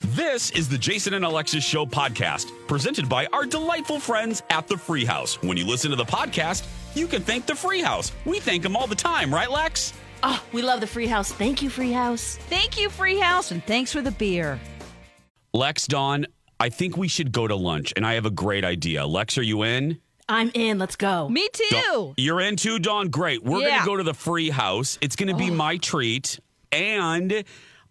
This is the Jason and Alexis Show podcast, presented by our delightful friends at the Free House. When you listen to the podcast, you can thank the Free House. We thank them all the time, right, Lex? Oh, we love the Free House. Thank you, Free House. Thank you, Free House, and thanks for the beer. Lex, Dawn, I think we should go to lunch, and I have a great idea. Lex, are you in? I'm in. Let's go. Me too. Dawn- you're in too, Dawn? Great. We're going to go to the Free House. It's going to be oh. my treat. And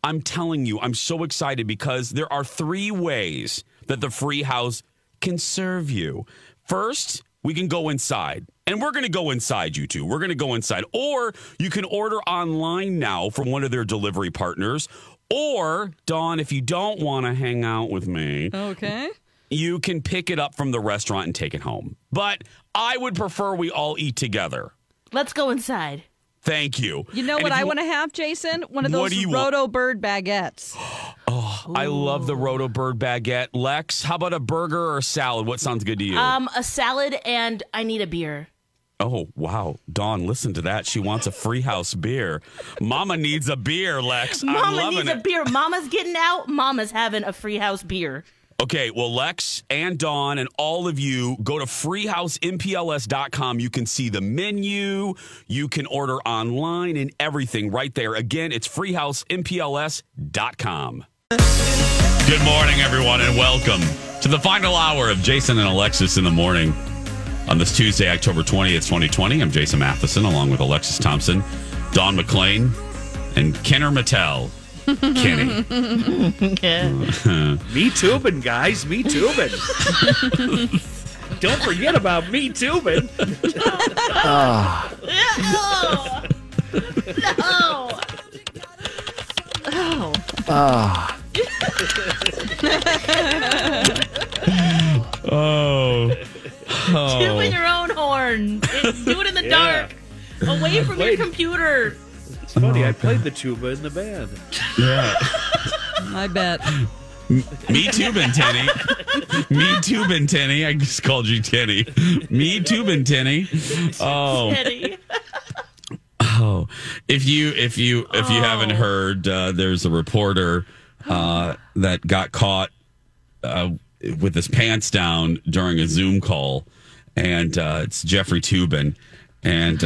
I'm telling you, I'm so excited because there are three ways that the Free House can serve you. First, we can go inside. And we're going to go inside, you two. We're going to go inside. Or you can order online now from one of their delivery partners. Or, Dawn, if you don't want to hang out with me, Okay. you can pick it up from the restaurant and take it home. But I would prefer we all eat together. Let's go inside. Thank you. You know And what if I want to have, Jason? One of What those do you want? Roto Bird baguettes. Oh I love the Roto Bird baguette. Lex, how about a burger or a salad? What sounds good to you? Um, a salad and I need a beer. oh, wow. Dawn, listen to that. She wants a free house beer. Mama needs a beer, Lex. I'm Mama needs it. a beer. Mama's getting out. Mama's having a free house beer. Okay, well, Lex and Dawn and all of you go to freehousempls.com. You can see the menu, you can order online and everything right there. Again, it's freehousempls.com. Good morning, everyone, and welcome to the final hour of Jason and Alexis in the morning on this Tuesday, October 20th, 2020. I'm Jason Matheson along with Alexis Thompson, Dawn McClain, and Kenner Mattel. Kenny. Me tubing, guys. Me tubing. Don't forget about me tubing. No. Oh. Oh. Doing your own horn. It- Do it in the Yeah. dark. Away from your played- computer. It's funny. I played the tuba in the band. Yeah. I bet. Me too, Ben Tenny. Me too, Ben Tenny. I just called you Tenny. Me too, Ben Tenny. Oh, Eddie. oh. If you if you if you haven't heard, uh, there's a reporter uh, that got caught uh, with his pants down during a Zoom call, and uh, it's Jeffrey Toobin, and.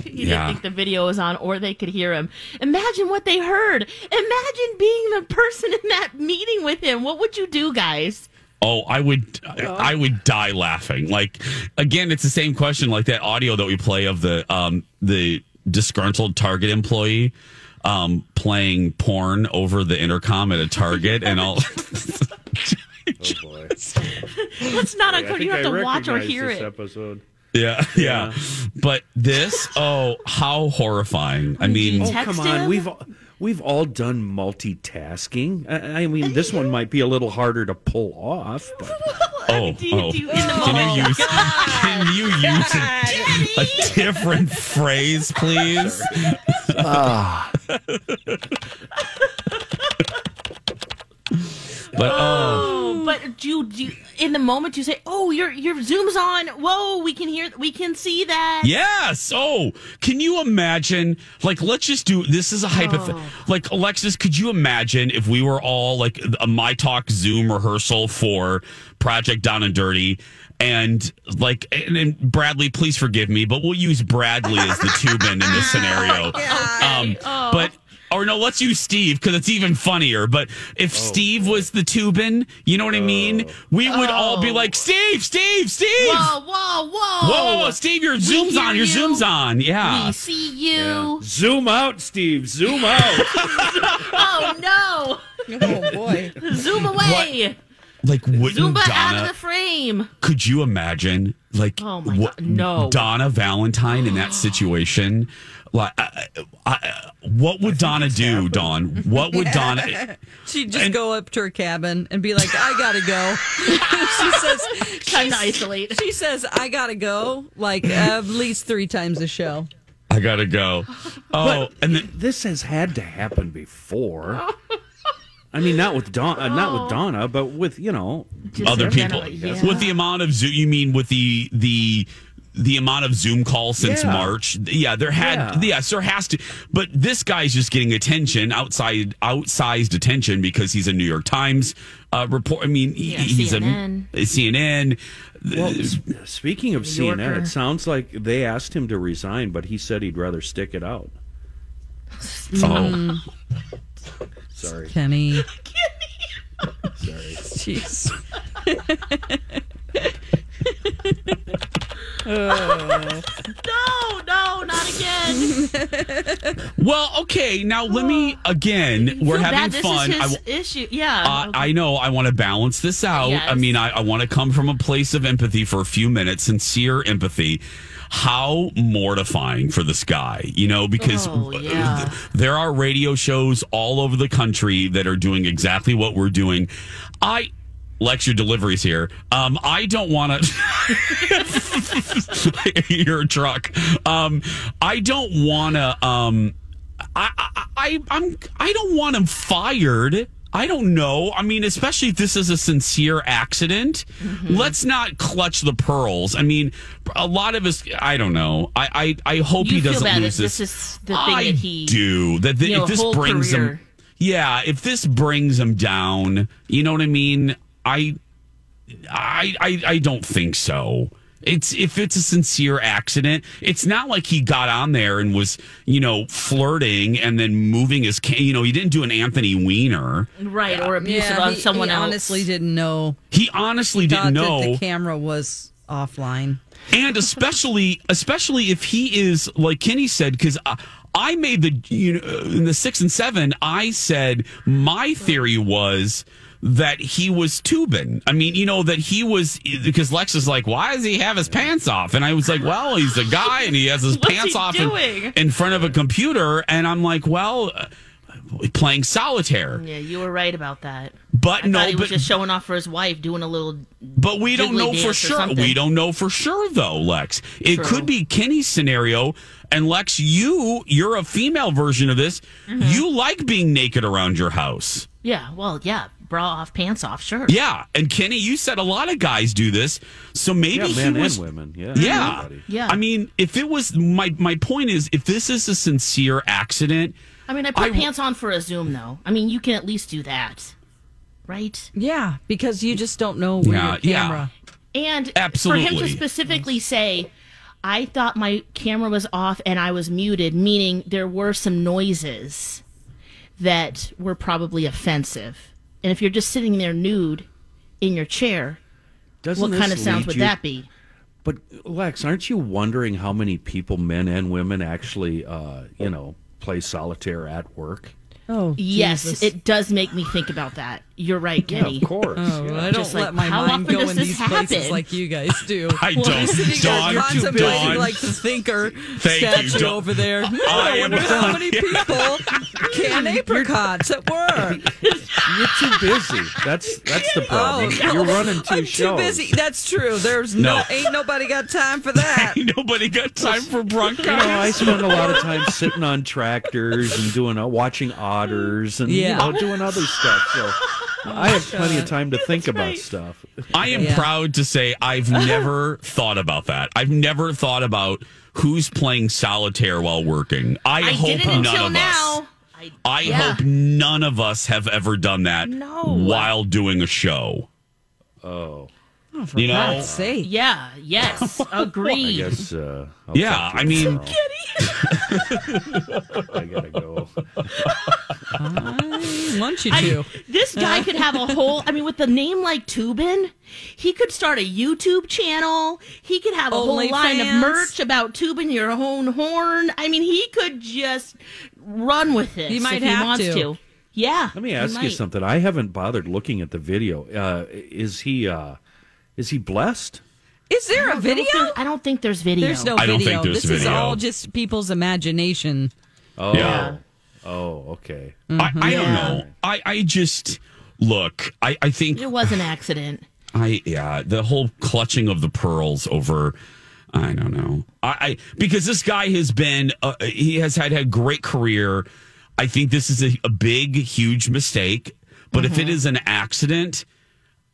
He Yeah. didn't think the video was on or they could hear him. Imagine what they heard. Imagine being the person in that meeting with him. What would you do, guys? Oh, I would, I would die laughing. Like again, it's the same question, like that audio that we play of the um the disgruntled Target employee um playing porn over the intercom at a Target, and all. Oh boy. It's not I uncomfortable. You have I to watch or hear this it. episode. yeah, yeah, But this, oh, how horrifying! I mean, Oh come on, him? we've we've all done multitasking. I, I mean, this one might be a little harder to pull off, but oh, do you- oh. do you- in the can you use can you use a, a different phrase, please? Ah. But oh. Oh, but do you, do you, in the moment you say, "Oh, your your zoom's on. Whoa, we can hear, we can see that." Yes. Oh, can you imagine? Like, let's just do this is a hypothetical. Like, Alexis, could you imagine if we were all like a My Talk Zoom rehearsal for Project Down and Dirty? And like, and, and Bradley, please forgive me, but we'll use Bradley as the Toobin in this scenario. Um, But or no, let's use Steve because it's even funnier. But if oh, Steve was the Toobin, you know what I mean? Oh. We would all be oh. like, Steve, Steve, Steve. Whoa, whoa, whoa! Whoa, whoa, whoa, Steve, your zoom's on. Your you. zoom's on. Yeah. We see you. zoom out, Steve. Zoom out. Oh no! Oh boy. Zoom away. Like wouldn't Zumba out of Donna? the frame. Could you imagine, like, Oh my God, no. Donna Valentine in that situation? Like, I, I, what would Donna do, Dawn? What would Donna? She'd just And- go up to her cabin and be like, I gotta go. she says, Time to isolate. she says, I gotta go like at least three times a show. I gotta go. Oh, and then This has had to happen before. I mean, not with Don, uh, not with Donna, but with you know, Just other people generally, yeah. with the amount of Zoom. You mean with the the the amount of Zoom calls since Yeah. March? Yeah, there had Yeah. yes, there has to. But this guy's just getting attention outside outsized attention because he's a New York Times uh, report. I mean, he- Yeah, he's CNN. a CNN. Well, s- speaking of New CNN, Yorker. it sounds like they asked him to resign, but he said he'd rather stick it out. Oh, Sorry, Kenny. Kenny. sorry. Jeez. No, no, not again. well, okay. Now let me again. We're having bad. Fun. I issue. Yeah. Uh, I know. I want to balance this out. Yes. I mean, I, I want to come from a place of empathy for a few minutes, sincere empathy. How mortifying for this guy, you know, because Oh, yeah. there are radio shows all over the country that are doing exactly what we're doing. I. Lecture deliveries here. Um, I don't want to. Your truck. Um, I don't want to. Um, I, I, I I'm I don't want him fired. I don't know. I mean, especially if this is a sincere accident, Mm-hmm. let's not clutch the pearls. I mean, a lot of us. I don't know. I I, I hope You he doesn't bad lose this. this is the thing I that he- do that. the- you know, if this brings him, yeah. If this brings him down, you know what I mean. I I, I I don't think so. It's if it's a sincere accident, it's not like he got on there and was, you know, flirting and then moving his, ca- you know, he didn't do an Anthony Weiner. right. Or abusive Yeah, on he, someone he else. honestly didn't know. He honestly Thought didn't that know, the camera was offline. and especially, especially if he is like Kenny said, because I, I made the, you know, uh, in the six and seven, I said my theory was that he was tubing. I mean, you know, that he was because Lex is like, why does he have his pants off? And I was like, well, he's a guy and he has his pants off in, in front of a computer. And I'm like, well, uh, playing solitaire. Yeah, you were right about that. But I no, thought he was but just showing off for his wife, doing a little. but we don't know for sure. We don't know for sure though, Lex. It True. could be Kenny's scenario. And Lex, you you're a female version of this. Mm-hmm. You like being naked around your house. Yeah, well, yeah, bra off, pants off, sure. Yeah, and Kenny, you said a lot of guys do this. So maybe Yeah, he men was and women. Yeah, Yeah. everybody. Yeah. I mean, if it was my my point is if this is a sincere accident, I mean, I put I- pants on for a Zoom, though. I mean, you can at least do that, right? Yeah, because you just don't know where Yeah, your yeah. camera. And for him to specifically say, I thought my camera was off and I was muted, meaning there were some noises that were probably offensive. And if you're just sitting there nude in your chair, Doesn't what kind of sounds would you- that be? But Lex, aren't you wondering how many people, men and women, actually, uh, you know, play solitaire at work? Oh, Yes, Jesus. it does make me think about that. You're right, Kenny. of course. Oh, yeah. I don't Just like, let my how mind go in this these places like you guys do. I don't. You guys Dawn, are contemplating Dawn. like the thinker Thank you, statue Dawn. over there. I I am wonder how many people can apricots at work. You're too busy. That's that's the problem. You're running 2 Oh, I'm shows. too busy. That's true. There's no, No. ain't nobody got time for that. ain't Nobody got time for bronchitis. You know, I spend a lot of time sitting on tractors and doing uh, watching otters and Yeah. you know doing other stuff. So I have plenty of time to think about stuff. I am Yeah. proud to say I've never thought about that. I've never thought about who's playing solitaire while working. I, I hope did it none until of now. us. I, I yeah. hope none of us have ever done that No. while doing a show. Oh, You know? God's sake. Yeah, yes, I agreed. guess. Uh, Yeah, I mean- I gotta go. I want you I- to. this guy could have a whole. I mean, with the name like Toobin, he could start a YouTube channel. He could have a whole line of merch about tubing your own horn. I mean, he could just run with this. He might if have he wants to. to. Yeah. Let me ask you something. I haven't bothered looking at the video. Uh, is he uh, is he blessed? Is there a I don't video? think- I don't think there's video. There's no I don't video. think there's this is all just people's imagination. Oh, Yeah. Oh, okay. I, I don't know. I, I just look. I, I think It was an accident. I yeah, the whole clutching of the pearls over. I don't know. I, I because this guy has been uh, he has had a great career. I think this is a, a big, huge mistake. But if it is an accident,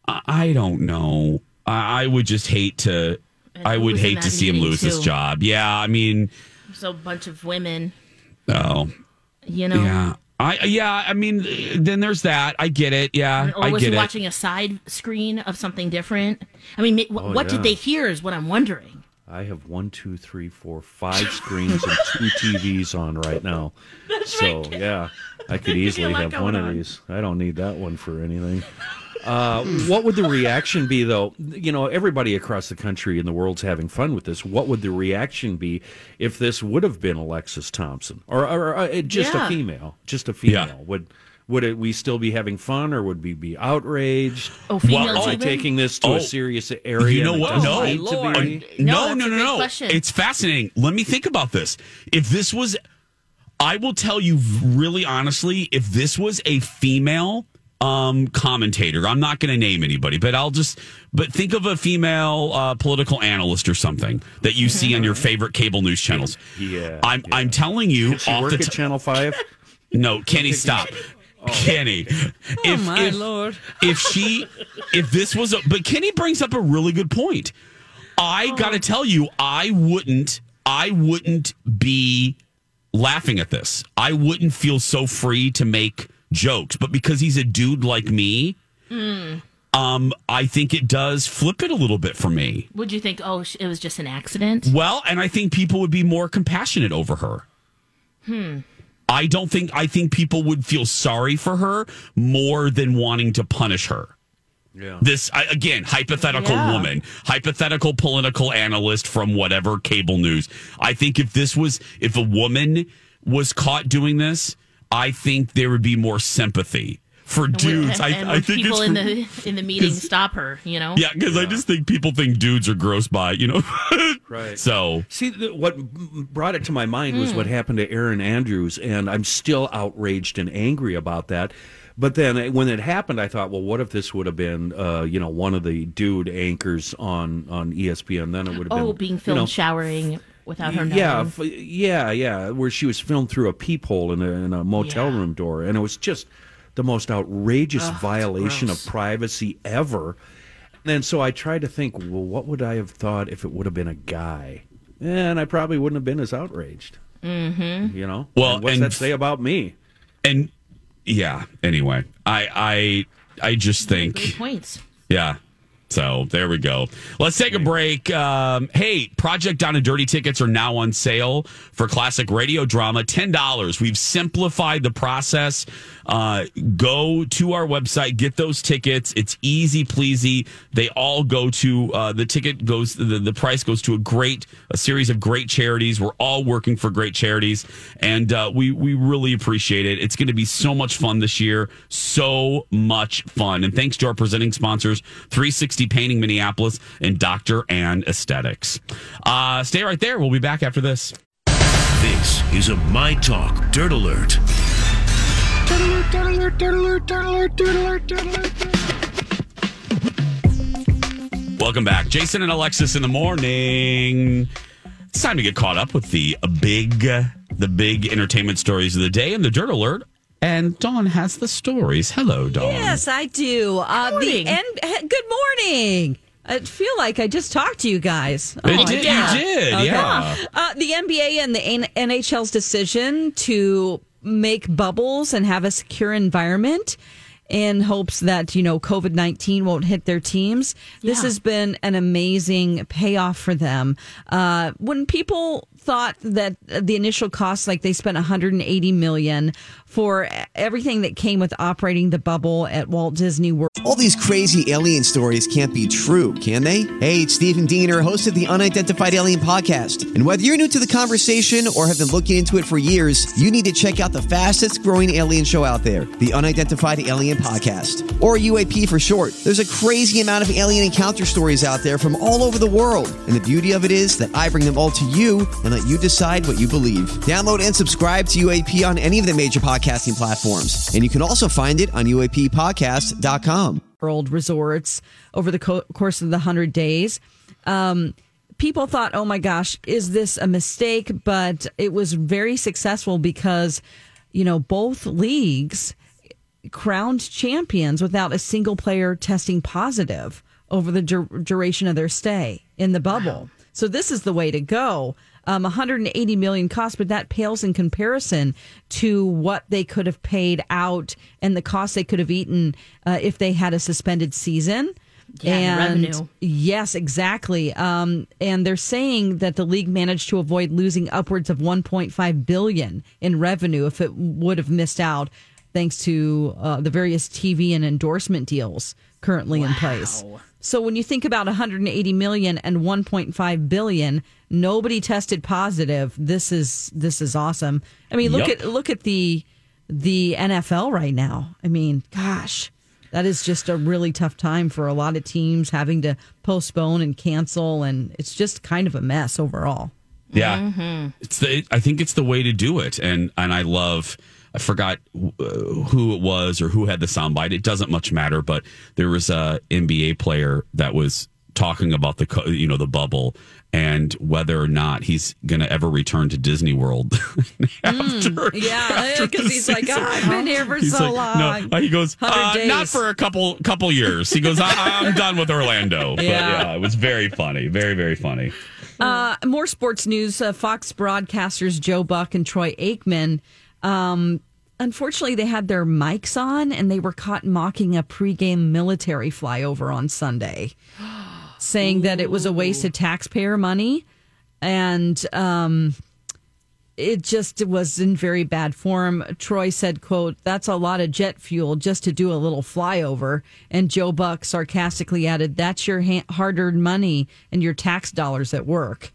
I, I don't know. I, I would just hate to. And I would hate to see him meeting, lose his job. Yeah, I mean, So a bunch of women, oh, you know. yeah. I yeah, I mean, then there's that. I get it. Yeah, Or I was get he it. watching a side screen of something different? I mean, ma- Oh, what yeah. did they hear is what I'm wondering. I have one, two, three, four, five screens and two TVs on right now. so yeah, I could easily have going one of these. I don't need that one for anything. Uh, what would the reaction be, though? You know, everybody across the country and the world's having fun with this. What would the reaction be if this would have been Alexis Thompson or, or, uh, just Yeah. a female? Just a female? Yeah. Would would it, we still be having fun, or would we be outraged? Oh, females Well, Am I even? taking this to Oh, a serious area? you know what? No. to be? no, No, no, no, no. question. It's fascinating. Let me think about this. If this was, I will tell you really honestly, if this was a female um commentator, I'm not going to name anybody, but I'll just, but think of a female uh, political analyst or something that you see on your favorite cable news channels. Yeah, I'm, yeah. I'm telling you, Did she off work the at Channel Five? no, Kenny, stop. Kenny, if, my if, Lord. if she, if this was a, but Kenny brings up a really good point. I got to tell you, I wouldn't, I wouldn't be laughing at this. I wouldn't feel so free to make jokes, but because he's a dude like me, um, I think it does flip it a little bit for me. Would you think, oh, it was just an accident? Well, and I think people would be more compassionate over her. Hmm. I don't think I think people would feel sorry for her more than wanting to punish her. Yeah. This I, again, hypothetical Yeah. woman, hypothetical political analyst from whatever cable news. I think if this was if a woman was caught doing this, I think there would be more sympathy for dudes. and, I, and I when think people it's in the in the meeting stop her, you know. yeah, because I just think people think dudes are gross by you know. Right. So See, the, what brought it to my mind was what happened to Erin Andrews, and I'm still outraged and angry about that. But then uh, when it happened, I thought, well, what if this would have been, uh, you know, one of the dude anchors on on ESPN? Then it would have Oh, been being you filmed know, showering without her knowing. yeah, f- yeah, yeah, where she was filmed through a peephole in a, in a motel Yeah. room door, and it was just the most outrageous violation of privacy ever. And so I tried to think, well, what would I have thought if it would have been a guy? And I probably wouldn't have been as outraged. Mm-hmm. You know, Well, And what's and- that say about me? and yeah anyway i i i just Great think points. yeah so there we go. Let's take a break. Um, hey project down and dirty tickets are now on sale for classic radio drama. $10 we've simplified the process. Uh, go to our website get those tickets. It's easy pleasy. They all go to uh, the ticket goes the, the price goes to a great a series of great charities. We're all working for great charities. And uh, we we really appreciate it. It's going to be so much fun this year. So much fun. And thanks to our presenting sponsors 360 painting minneapolis and dr ann aesthetics uh, stay right there we'll be back after this This is a My Talk Dirt Alert. Welcome back. Jason and Alexis in the morning. It's time to get caught up with the big the big entertainment stories of the day and the dirt alert. And Dawn has the stories. Hello, Dawn. Yes, I do. Uh, the morning. N- good morning. I feel like I just talked to you guys. You Oh, did, yeah. you did, Okay. yeah. Uh, the NBA and the NHL's decision to make bubbles and have a secure environment in hopes that, you know, COVID 19 won't hit their teams. This has been an amazing payoff for them. Uh, when people thought that the initial cost, like they spent 180 million for everything that came with operating the bubble at Walt Disney World. All these crazy alien stories can't be true, can they? Hey, it's Stephen Diener, host of the Unidentified Alien Podcast. And whether you're new to the conversation or have been looking into it for years, you need to check out the fastest growing alien show out there, the Unidentified Alien Podcast, or UAP for short. There's a crazy amount of alien encounter stories out there from all over the world. And the beauty of it is that I bring them all to you and let you decide what you believe. Download and subscribe to UAP on any of the major podcasting platforms. And you can also find it on UAPpodcast.com. World resorts over the co- course of the 100 days. Um, people thought, oh my gosh, is this a mistake? But it was very successful because, you know, both leagues crowned champions without a single player testing positive over the dur- duration of their stay in the bubble. So this is the way to go. Um, 180 million cost, but that pales in comparison to what they could have paid out and the cost they could have eaten uh, if they had a suspended season. Yeah, and revenue. Yes, exactly. Um, and they're saying that the league managed to avoid losing upwards of 1.5 billion in revenue if it would have missed out, thanks to uh, the various TV and endorsement deals currently in place. So when you think about 180 million and 1.5 billion, nobody tested positive. This is this is awesome. I mean, look Yup. at look at the the NFL right now. I mean, gosh, that is just a really tough time for a lot of teams having to postpone and cancel, and it's just kind of a mess overall. Yeah, mm-hmm. it's the. I think it's the way to do it, and and I love. I forgot uh, who it was or who had the soundbite. It doesn't much matter, but there was a NBA player that was talking about the you know the bubble and whether or not he's going to ever return to Disney World after Yeah, after because he's like, season. "Ah, I've been here for He's so like, long. No, he goes, uh, not for a couple couple years. He goes, I, I'm done with Orlando. But Yeah. yeah, it was very funny, very very funny. Uh, more sports news. Uh, Fox broadcasters Joe Buck and Troy Aikman. Um, unfortunately, they had their mics on and they were caught mocking a pregame military flyover on Sunday, saying that it was a waste of taxpayer money. And um, it just was in very bad form. Troy said, quote, that's a lot of jet fuel just to do a little flyover. And Joe Buck sarcastically added, that's your ha- hard-earned money and your tax dollars at work.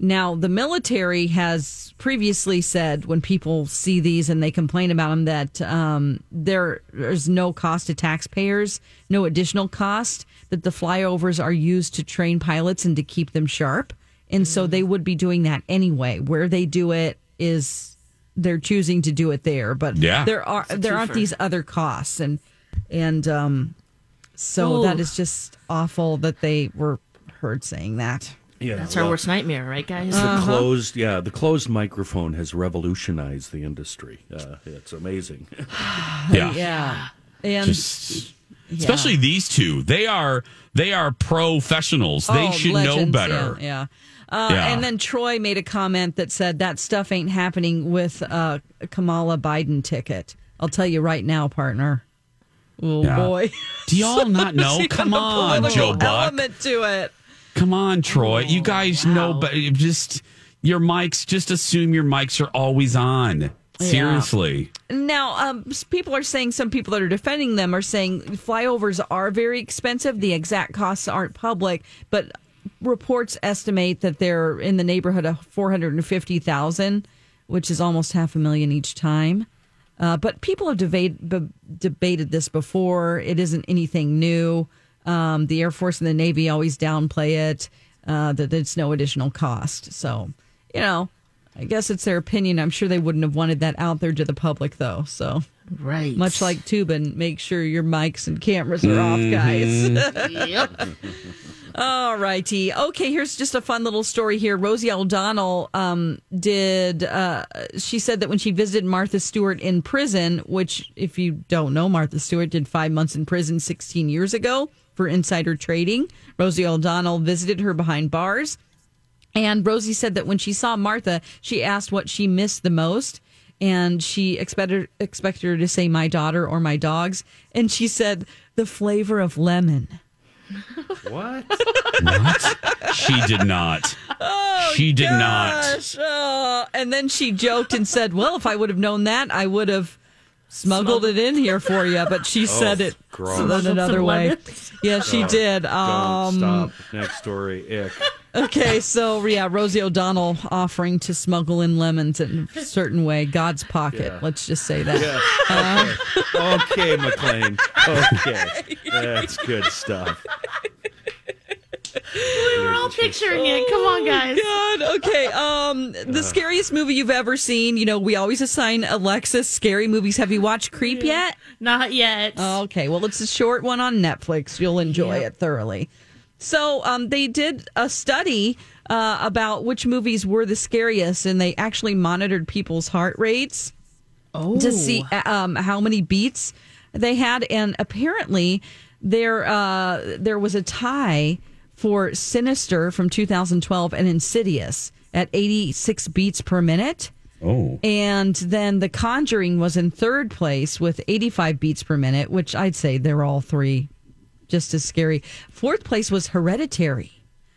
Now, the military has previously said when people see these and they complain about them that um, there is no cost to taxpayers, no additional cost, that the flyovers are used to train pilots and to keep them sharp. And so they would be doing that anyway. Where they do it is they're choosing to do it there, but Yeah. there are there aren't these other costs and and um so that Ooh. is just awful that they were heard saying that. Yeah, That's our worst nightmare, right, guys? The closed, yeah, the closed microphone has revolutionized the industry. Uh, it's amazing. Yeah, Yeah. And Just- especially these two. They are they are professionals. they Oh, should legends, know better. Yeah. yeah. Uh, Yeah. And then Troy made a comment that said that stuff ain't happening with uh, a Kamala Biden ticket. I'll tell you right now, partner. Oh Yeah. boy! Do y'all not know? Come on, Joe Buck. Element to it. Come on, Troy. you guys know, but just your mics. Just assume your mics are always on. Seriously. Now, um, people are saying some people that are defending them are saying flyovers are very expensive. The exact costs aren't public, but reports estimate that they're in the neighborhood of four hundred and fifty thousand, which is almost half a million each time. Uh, but people have debate, b- debated this before. It isn't anything new. Um, the Air Force and the Navy always downplay it, uh, that it's no additional cost. So, you know, I guess it's their opinion. I'm sure they wouldn't have wanted that out there to the public, though. So, right. much like Toobin, make sure your mics and cameras are off, guys. Yep. All righty. Okay, here's just a fun little story here. Rosie O'Donnell um, did, uh, she said that when she visited Martha Stewart in prison, which, if you don't know, Martha Stewart did five months in prison 16 years ago for insider trading. Rosie O'Donnell visited her behind bars. And Rosie said that when she saw Martha, she asked what she missed the most. and she expected expected her to say my daughter or my dogs, and she said the flavor of lemon. What? What? she did not. Oh, she did not. Oh. And then she joked and said, "Well, if I would have known that, I would have smuggled it in here for you." But she said oh. it gross. so then another way. lemons. Yeah, she did. Don't Um, stop. Next story. Ick. Okay, so yeah, Rosie O'Donnell offering to smuggle in lemons in a certain way, God's pocket. Yeah. Let's just say that. Yeah. Okay. okay, McLean. Okay. That's good stuff. We're all picturing it. Come on, guys. God. Okay. Um, the scariest movie you've ever seen. You know, we always assign Alexis scary movies. Have you watched Creep yet? Not yet. Okay. Well, it's a short one on Netflix. You'll enjoy it thoroughly. So, um, they did a study uh, about which movies were the scariest, and they actually monitored people's heart rates. oh, to see uh, um, how many beats they had, and apparently there uh, there was a tie for Sinister from 2012 and Insidious at 86 beats per minute. Oh. And then The Conjuring was in third place with 85 beats per minute, which I'd say they're all three just as scary. Fourth place was Hereditary.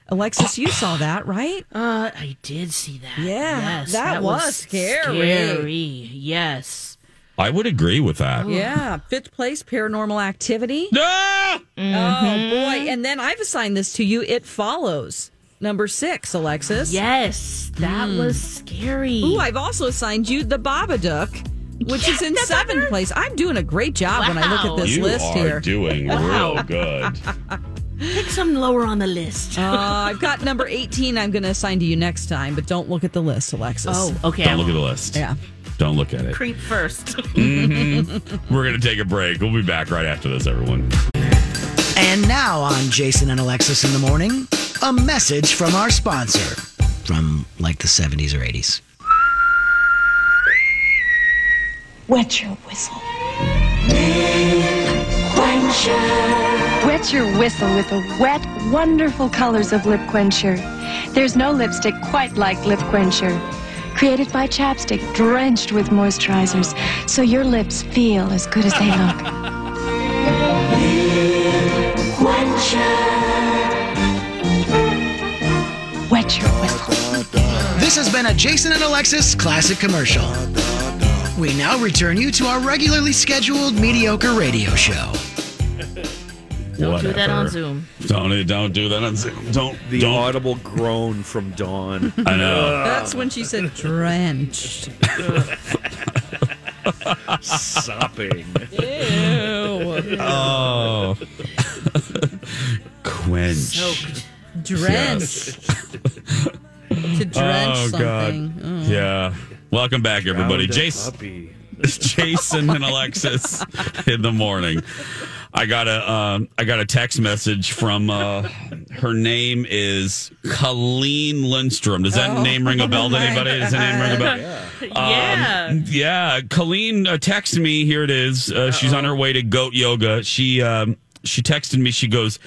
Alexis, you saw that, right? Uh, I did see that. Yeah, yes, that was scary. Scary. Yes. I would agree with that. Yeah. Fifth place, Paranormal Activity. Ah! Oh boy! And then I've assigned this to you. It follows number six, Alexis. Yes, that was scary. Ooh, I've also assigned you the Babadook, which is in seventh place. I'm doing a great job when I look at Wow. this You list are here. doing real good. Pick some lower on the list. uh, I've got number 18. I'm going to assign to you next time, but don't look at the list, Alexis. oh, okay. Don't look at the list. yeah. Don't look at it. creep first. Mm-hmm. We're going to take a break. We'll be back right after this, everyone. And now on Jason and Alexis in the morning, a message from our sponsor from like the 70s or 80s. Wet your whistle. Wet your whistle with the wet, wonderful colors of Lip Quencher. There's no lipstick quite like Lip Quencher. Created by Chapstick, drenched with moisturizers, so your lips feel as good as they look. Wet your whistle. This has been a Jason and Alexis classic commercial. We now return you to our regularly scheduled mediocre radio show. Eh, don't do that on Zoom. Don't don't do that on Zoom. Don't The don't. audible groan from Dawn. I know. That's when she said drenched. Sopping. Ew. Oh. Quench. Soaked. Drenched. to drench oh something. God. Yeah. Welcome back, everybody. Jason, puppy. Jason and Alexis in the morning. I got a uh, I got a text message from uh, her name is Colleen Lindstrom. Does that name ring a bell to anybody? Does that name ring a bell? yeah. Um, yeah, Colleen uh, texted me. Here it is. Uh, she's on her way to Goat Yoga. She um, she texted me. She goes,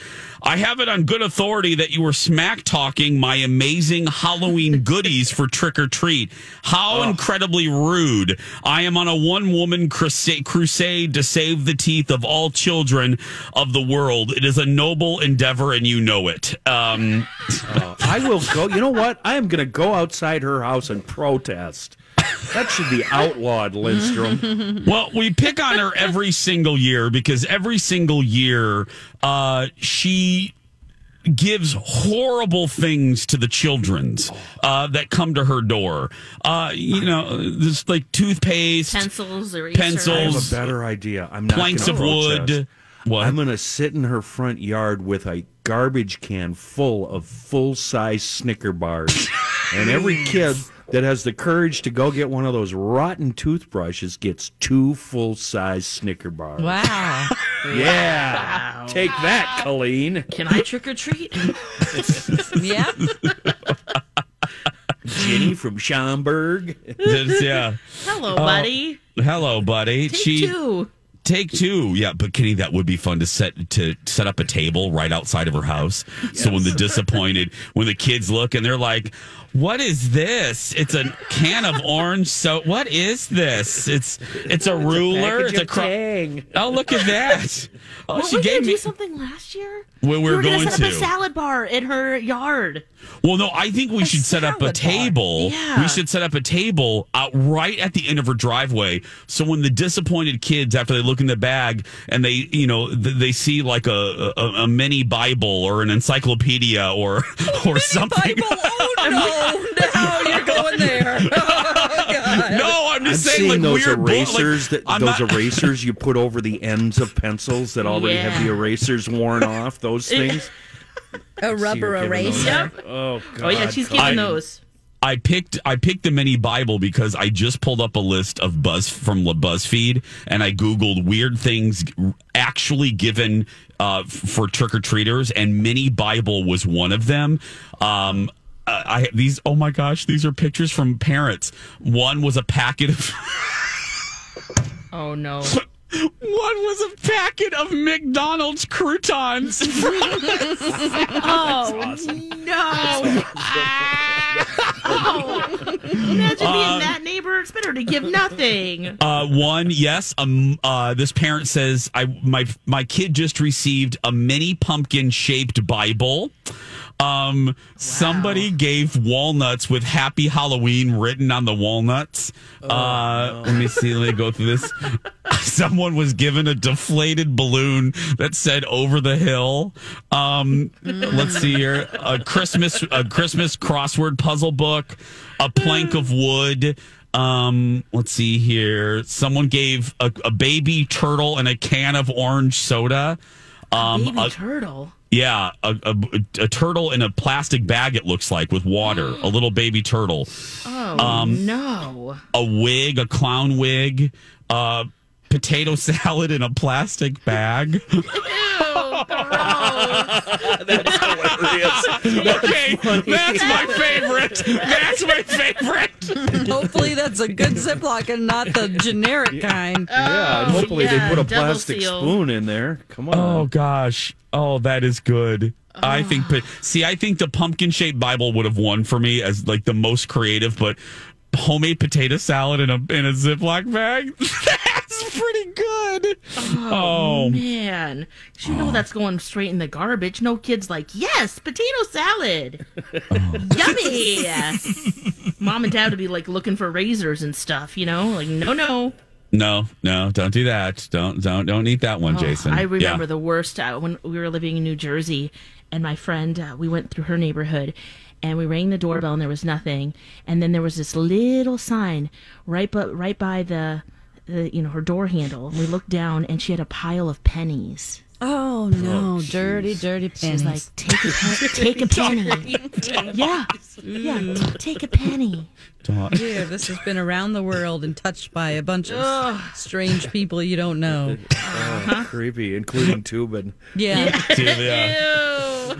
"I have it on good authority that you were smack talking my amazing Halloween goodies for trick or treat. How incredibly rude! I am on a one woman crusade, crusade to save the teeth of all children of the world. It is a noble endeavor, and you know it." Um, I will go. You know what? I am going to go outside her house and protest. That should be outlawed, Lindstrom. Well, we pick on her every single year because every single year uh, she gives horrible things to the children's uh, that come to her door. Uh, you know, this like toothpaste, Pencils, I eraser. have Pencils. a better idea. I'm not planks gonna of wood. protest. What? I'm going to sit in her front yard with a garbage can full of full size Snicker bars. and every kid that has the courage to go get one of those rotten toothbrushes gets two full size Snicker bars. Wow. Yeah. Take that, Colleen. Can I trick or treat? yeah. Jenny from Schaumburg. This- yeah. Hello, uh, buddy. Hello, buddy. Take she two. take two. Yeah, but Kenny, that would be fun to set to set up a table right outside of her house. So when the disappointed, when the kids look and they're like, What is this? It's a can of orange so what is this? It's it's a ruler. It's a cro- Tang. Oh, look at that. Oh, Weren't she we gave me something last year? Well, we were gonna going set up to. a salad bar in her yard. Well, no, I think we should set up a table. Yeah. We should set up a table out right at the end of her driveway. So when the disappointed kids, after they look in the bag and they, you know, they see like a, a, a mini Bible or an encyclopedia or or something. Oh, Bible. Oh no! Now you're going there. Oh, God. No, I'm I'm just saying seeing like those weird bo- like, erasers that I'm those not- erasers you put over the ends of pencils that already have the erasers worn off. Those things. A rubber you're giving those- eraser. Oh God. Oh yeah, she's giving those. I picked I picked the mini Bible because I just pulled up a list of Buzz from La BuzzFeed and I googled weird things actually given uh, for trick or treaters and mini Bible was one of them. Um, uh, I these oh my gosh these are pictures from parents. One was a packet of Oh no. one was a packet of McDonald's croutons. Oh no. Oh. Imagine being that neighbor. It's better to give nothing. Uh, one, yes. Um, uh, this parent says, "I my my kid just received a mini pumpkin shaped Bible." Um, somebody gave walnuts with "Happy Halloween" written on the walnuts. uh, let me see. Let me go through this. Someone was given a deflated balloon that said "Over the Hill." Um, let's see here. A Christmas a Christmas crossword puzzle book, a plank of wood. Um, let's see here. Someone gave a, a baby turtle and a can of orange soda. Um, Baby a- turtle. yeah, a, a, a turtle in a plastic bag. It looks like with water. A little baby turtle. Oh Um, no. A wig, a clown wig. Uh, potato salad in a plastic bag. Ew, gross. okay, that's my favorite. That's my favorite. Hopefully, that's a good Ziploc and not the generic kind. Oh, yeah, and hopefully yeah, they put a double plastic seal. spoon in there. Come on. Oh gosh. Oh, that is good. I oh. think, but see, I think the pumpkin shaped Bible would have won for me as like the most creative, but homemade potato salad in a in a Ziploc bag. That's pretty good. Oh, Man, you know that's going straight in the garbage. No kid's like, yes, potato salad. Yummy. Mom and dad would be like looking for razors and stuff, you know? Like, no, no. no, no, don't do that. Don't don't don't eat that one, Oh, Jason. I remember Yeah. the worst uh, when we were living in New Jersey, and my friend, uh, we went through her neighborhood, and we rang the doorbell, and there was nothing, and then there was this little sign right, but right by the, the, you know, her door handle. And we looked down, and she had a pile of pennies. Oh, oh no, dirty, dirty She was pennies. like, "Take a pen- take a penny." yeah, yeah, t- take a penny. Don't- yeah, this has been around the world and touched by a bunch of strange people you don't know. Oh, uh-huh. creepy, including Toobin. Yeah, yeah. Ew.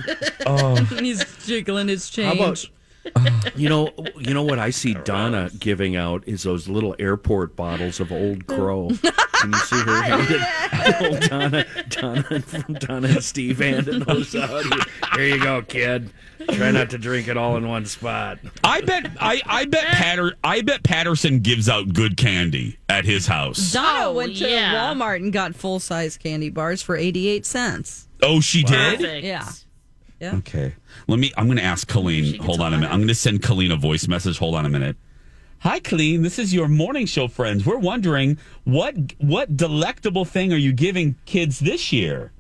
Um, he's jiggling his How about you know you know what I see Donna giving out is those little airport bottles of Old Crow. Can you see her handing old oh, Donna Donna from Donna and Steve handing those out? Here you go, kid. Try not to drink it all in one spot. I bet I I bet Patter I bet Patterson gives out good candy at his house. Donna Oh, went to yeah. Walmart and got full size candy bars for 88 cents. Oh, she did. Perfect. Yeah. Okay. Let me. I'm going to ask Colleen. Hold on a minute. I'm going to send Colleen a voice message. Hold on a minute. Hi, Colleen. This is your morning show friends. We're wondering what what delectable thing are you giving kids this year?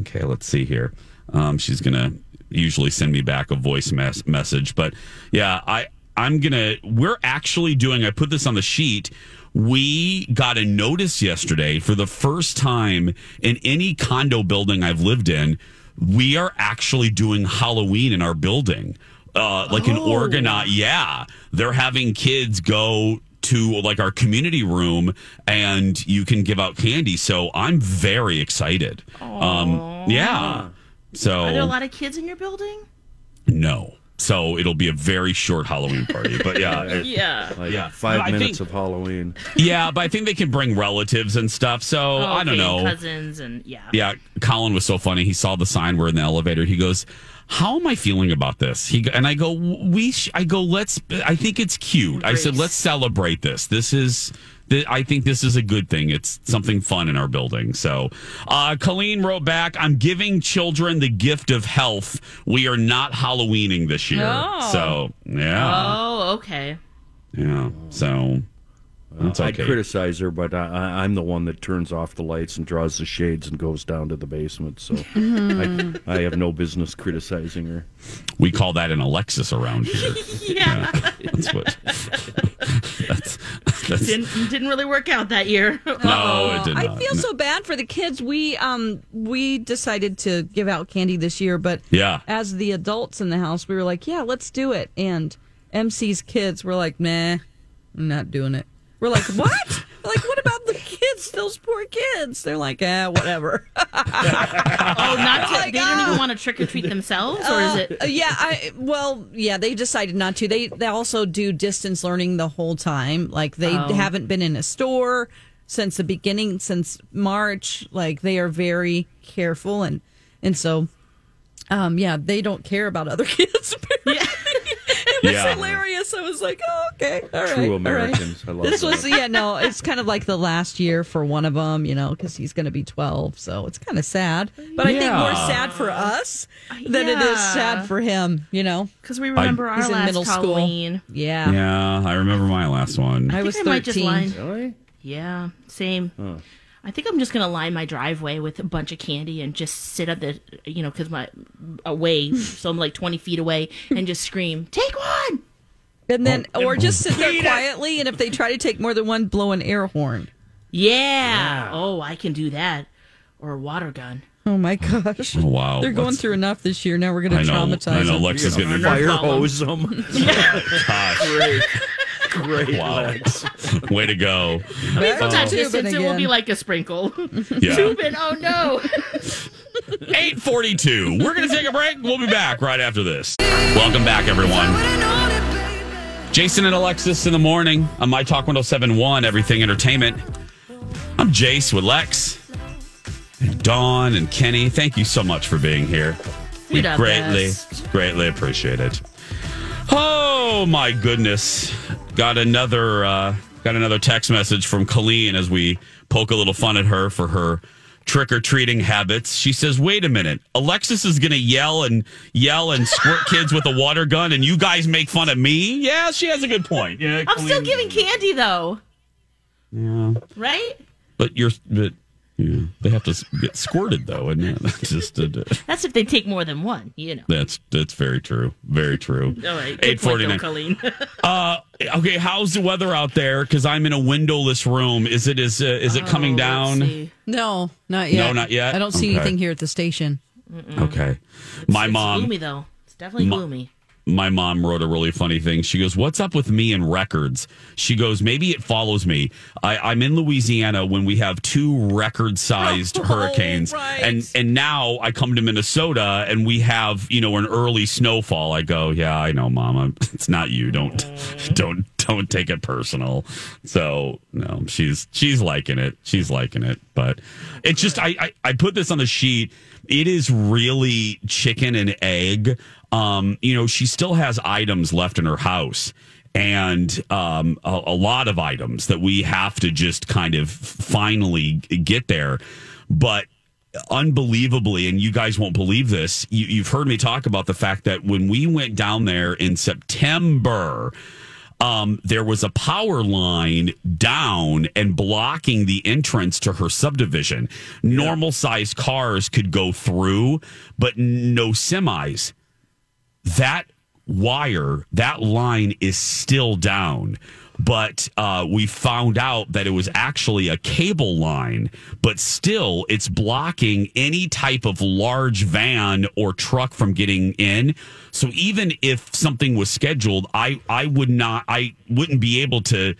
Okay, let's see here. Um, she's going to usually send me back a voice mes- message, but yeah, I I'm gonna. We're actually doing. I put this on the sheet. We got a notice yesterday for the first time in any condo building I've lived in. We are actually doing Halloween in our building, uh, like an organized. Yeah, they're having kids go to like our community room, and you can give out candy. So I'm very excited. Um, yeah. So Are there a lot of kids in your building? no. So it'll be a very short Halloween party. But yeah, it- Yeah. Like Yeah. five No, minutes think- of Halloween. yeah, but I think they can bring relatives and stuff. So oh, I don't Okay, know. Cousins and yeah. Yeah, Colin was so funny. He saw the sign. We're in the elevator. He goes, "How am I feeling about this?" He and I go, "We." Sh-, I go, "Let's." I think it's cute. I said, "Let's celebrate this. This is." Th- I think this is a good thing. It's something fun in our building. So, uh, Colleen wrote back, I'm giving children the gift of health. We are not Halloweening this year. Oh. So, yeah. Oh, okay. Yeah. So, that's I'd criticize her, but I, I, I'm the one that turns off the lights and draws the shades and goes down to the basement. So I, I have no business criticizing her. We call that an Alexis around here. Yeah. That's what. that's, that's, didn't didn't really work out that year. no, it did not. I feel so bad for the kids. We um we decided to give out candy this year, but Yeah. as the adults in the house, we were like, yeah, let's do it. And MC's kids were like, nah, I'm not doing it. We're like, what? Like, what about the kids? Those poor kids. They're like, ah, whatever. oh, not to, they don't even want to trick or treat themselves, or is it? Uh, yeah, I well, yeah, they decided not to. They they also do distance learning the whole time. Like they Oh. haven't been in a store since the beginning, since March. Like they are very careful and and so, um, yeah, they don't care about other kids. Yeah. It was Yeah. hilarious. I was like, oh, okay, all right, True all right. Americans. I love This that. was yeah, no, it's kind of like the last year for one of them, you know, because he's going to be twelve, so it's kind of sad. But I think more sad for us than it is sad for him, you know. Because we remember our He's in last middle school. Halloween. Yeah. Yeah, I remember my last one. I I was think I might just 13. Really? Yeah, same. I think I'm just gonna line my driveway with a bunch of candy and just sit at the, you know, because my away, so I'm like 20 feet away, and just scream, "Take one!" And then, or just sit there quietly, and if they try to take more than one, blow an air horn. Yeah. Oh, I can do that. Or a water gun. Oh my gosh. Oh, wow. They're going Let's- through enough this year. Now we're going I to know. traumatize I know. them. Lex is going to Fire problem. hose them. Gosh, Great. Great, Wow. Lex. way to go. I mean, from that Toobin distance, it will be like a sprinkle. Yeah. Toobin, oh no. 842. We're going to take a break. We'll be back right after this. Welcome back, everyone. Jason and Alexis in the morning on My Talk 1071, Everything Entertainment. I'm Jace with Lex and Dawn and Kenny. Thank you so much for being here. We You're greatly, best. greatly appreciate it. Oh my goodness. Got another uh got another text message from Colleen as we poke a little fun at her for her trick or treating habits. She says, "Wait a minute. Alexis is going to yell and yell and squirt kids with a water gun and you guys make fun of me?" Yeah, she has a good point. Yeah, I'm still giving candy though, Yeah. right? But you're but yeah, they have to get squirted though, and yeah, that's just uh, That's if they take more than one, you know. that's that's very true. Very true. All right. Good Eight forty point, though, nine. Colleen. Uh, okay. How's the weather out there? Because I'm in a windowless room. Is it is uh, is it coming Oh, down? No, not yet. No, not yet? I don't see Okay. anything here at the station. Okay. My It's mom. gloomy though. It's definitely Ma- gloomy. My mom wrote a really funny thing. She goes, "What's up with me and records?" She goes, "Maybe it follows me. I, I'm in Louisiana when we have two record-sized oh, hurricanes, right. and and now I come to Minnesota and we have you know an early snowfall. I go, yeah, I know, Mama, it's not you. Don't don't don't take it personal. So no, she's she's liking it. She's liking it, but it's just I I, I put this on the sheet. It is really chicken and egg. Um, you know, she still has items left in her house and um, a, a lot of items that we have to just kind of finally get there. But unbelievably, and you guys won't believe this, you, you've heard me talk about the fact that when we went down there in September, um, there was a power line down and blocking the entrance to her subdivision. Normal sized cars could go through, but no semis. That wire, that line is still down. But uh, we found out that it was actually a cable line, but still it's blocking any type of large van or truck from getting in. So even if something was scheduled, I, I would not, I wouldn't be able to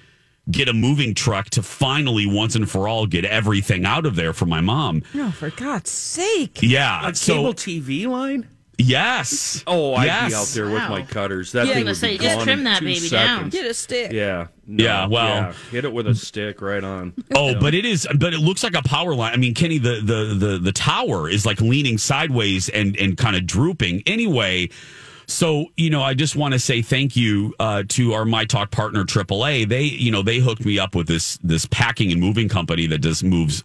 get a moving truck to finally once and for all get everything out of there for my mom. No, for God's sake. Yeah. A so cable TV line? Yes. Oh, I'd yes. be out there with Wow. my cutters. That Yeah, thing I would was gonna be say, just gone trim in that two baby down. seconds. Get a stick. Yeah. Yeah, well- yeah. hit it with a stick right on. Oh, but it is. But it looks like a power line. I mean, Kenny, the the the the tower is like leaning sideways and and kind of drooping. Anyway, so you know, I just want to say thank you uh, to our My Talk partner AAA. They you know they hooked me up with this this packing and moving company that just moves,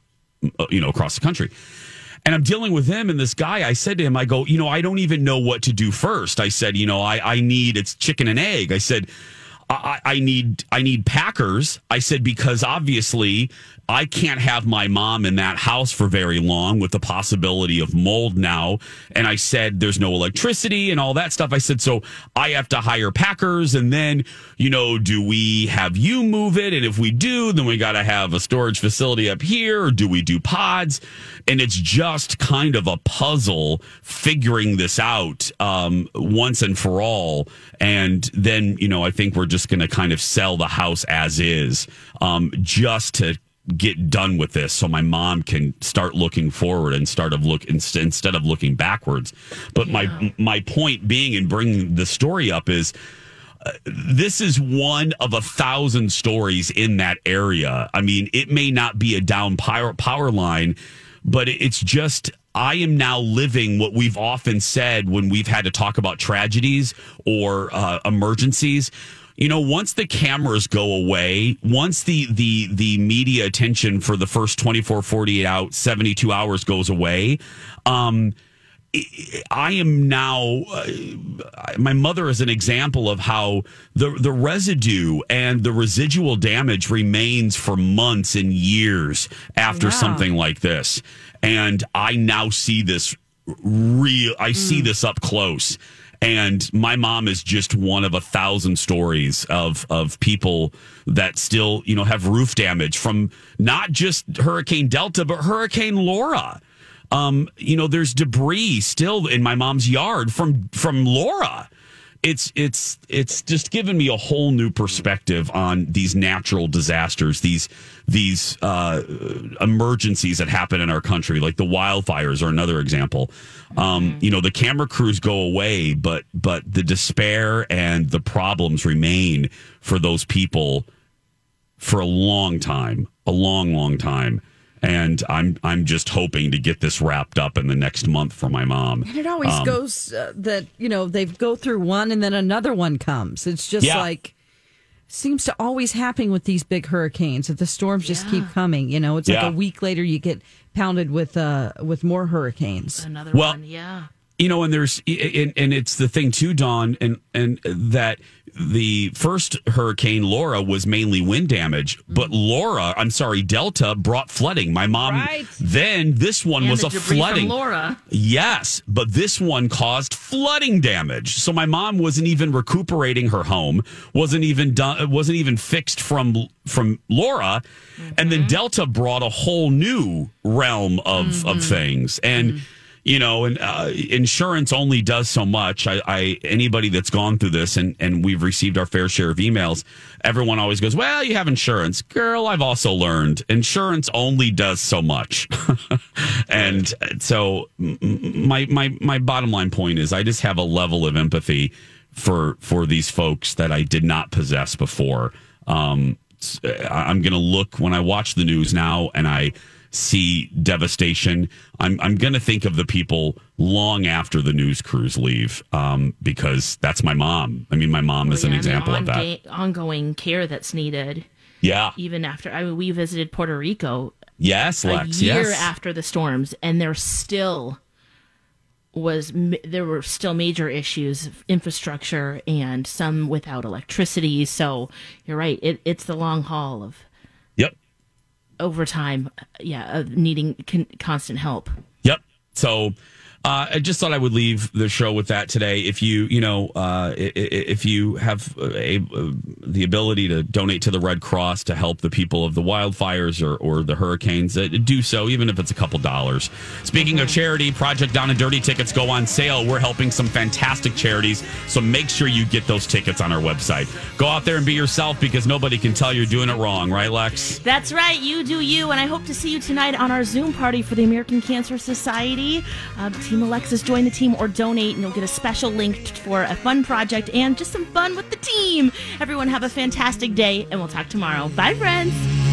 uh, you know, across the country. And I'm dealing with him and this guy. I said to him, I go, you know, I don't even know what to do first. I said, you know, I, I need it's chicken and egg. I said, I, I need I need Packers. I said because obviously I can't have my mom in that house for very long with the possibility of mold now. And I said there's no electricity and all that stuff. I said so I have to hire Packers and then you know do we have you move it and if we do then we got to have a storage facility up here or do we do pods? And it's just kind of a puzzle figuring this out um, once and for all. And then you know I think we're just going to kind of sell the house as is um, just to get done with this so my mom can start looking forward and start of look inst- instead of looking backwards. But my my point being in bringing the story up is uh, this is one of a thousand stories in that area. I mean it may not be a down power power line but it's just I am now living what we've often said when we've had to talk about tragedies or uh, emergencies. You know, once the cameras go away, once the the the media attention for the first 24, 48 out, 72 hours goes away, um, I am now. Uh, my mother is an example of how the the residue and the residual damage remains for months and years after Yeah. something like this. And I now see this real. I see this up close. And my mom is just one of a thousand stories of of people that still, you know, have roof damage from not just Hurricane Delta, but Hurricane Laura um, you know, there's debris still in my mom's yard from from Laura. It's it's it's just given me a whole new perspective on these natural disasters, these these uh, emergencies that happen in our country, like the wildfires are another example. Um, you know, the camera crews go away, but but the despair and the problems remain for those people for a long time, a long, long time. And I'm I'm just hoping to get this wrapped up in the next month for my mom. And it always Um, goes uh, that, you know, they go through one and then another one comes. It's just Yeah. like, seems to always happen with these big hurricanes that the storms just keep coming. You know, it's like a week later you get pounded with uh with more hurricanes. Another Well- one, yeah. You know, and there's and, and it's the thing too, Don, and and that the first hurricane Laura was mainly wind damage, mm-hmm. but Laura, I'm sorry, Delta brought flooding. My mom. Right. Then this one And was a flooding. Laura. Yes, but this one caused flooding damage. So my mom wasn't even recuperating her home, wasn't even done, wasn't even fixed from from Laura, and then mm-hmm. Delta brought a whole new realm of of mm-hmm. things and. You know, and uh, insurance only does so much. I, I anybody that's gone through this, and and we've received our fair share of emails. Everyone always goes, "Well, you have insurance, girl." I've also learned insurance only does so much, and so my my my bottom line point is, I just have a level of empathy for for these folks that I did not possess before. Um, I'm going to look when I watch the news now, and I see devastation. I'm I'm going to think of the people long after the news crews leave, um, because that's my mom. I mean, my mom is an Yeah, the example of that. Ongoing care that's needed, Yeah. even after. I mean, we visited Puerto Rico Yes, Lex. a year yes. after the storms, and there still was there were still major issues of infrastructure and some without electricity. So you're right; it, it's the long haul of. Overtime. Yeah, of needing con- constant help. Yep. So uh, I just thought I would leave the show with that today. If you, you know, uh, if you have a, uh, the ability to donate to the Red Cross to help the people of the wildfires or, or the hurricanes, uh, do so, even if it's a couple dollars. Speaking of charity, Project Down and Dirty tickets go on sale. We're helping some fantastic charities, so make sure you get those tickets on our website. Go out there and be yourself because nobody can tell you're doing it wrong, right, Lex? That's right. You do you, and I hope to see you tonight on our Zoom party for the American Cancer Society. Uh, team Alexis. Join the team or donate, and you'll get a special link for a fun project and just some fun with the team. Everyone, have a fantastic day, and we'll talk tomorrow. Bye, friends.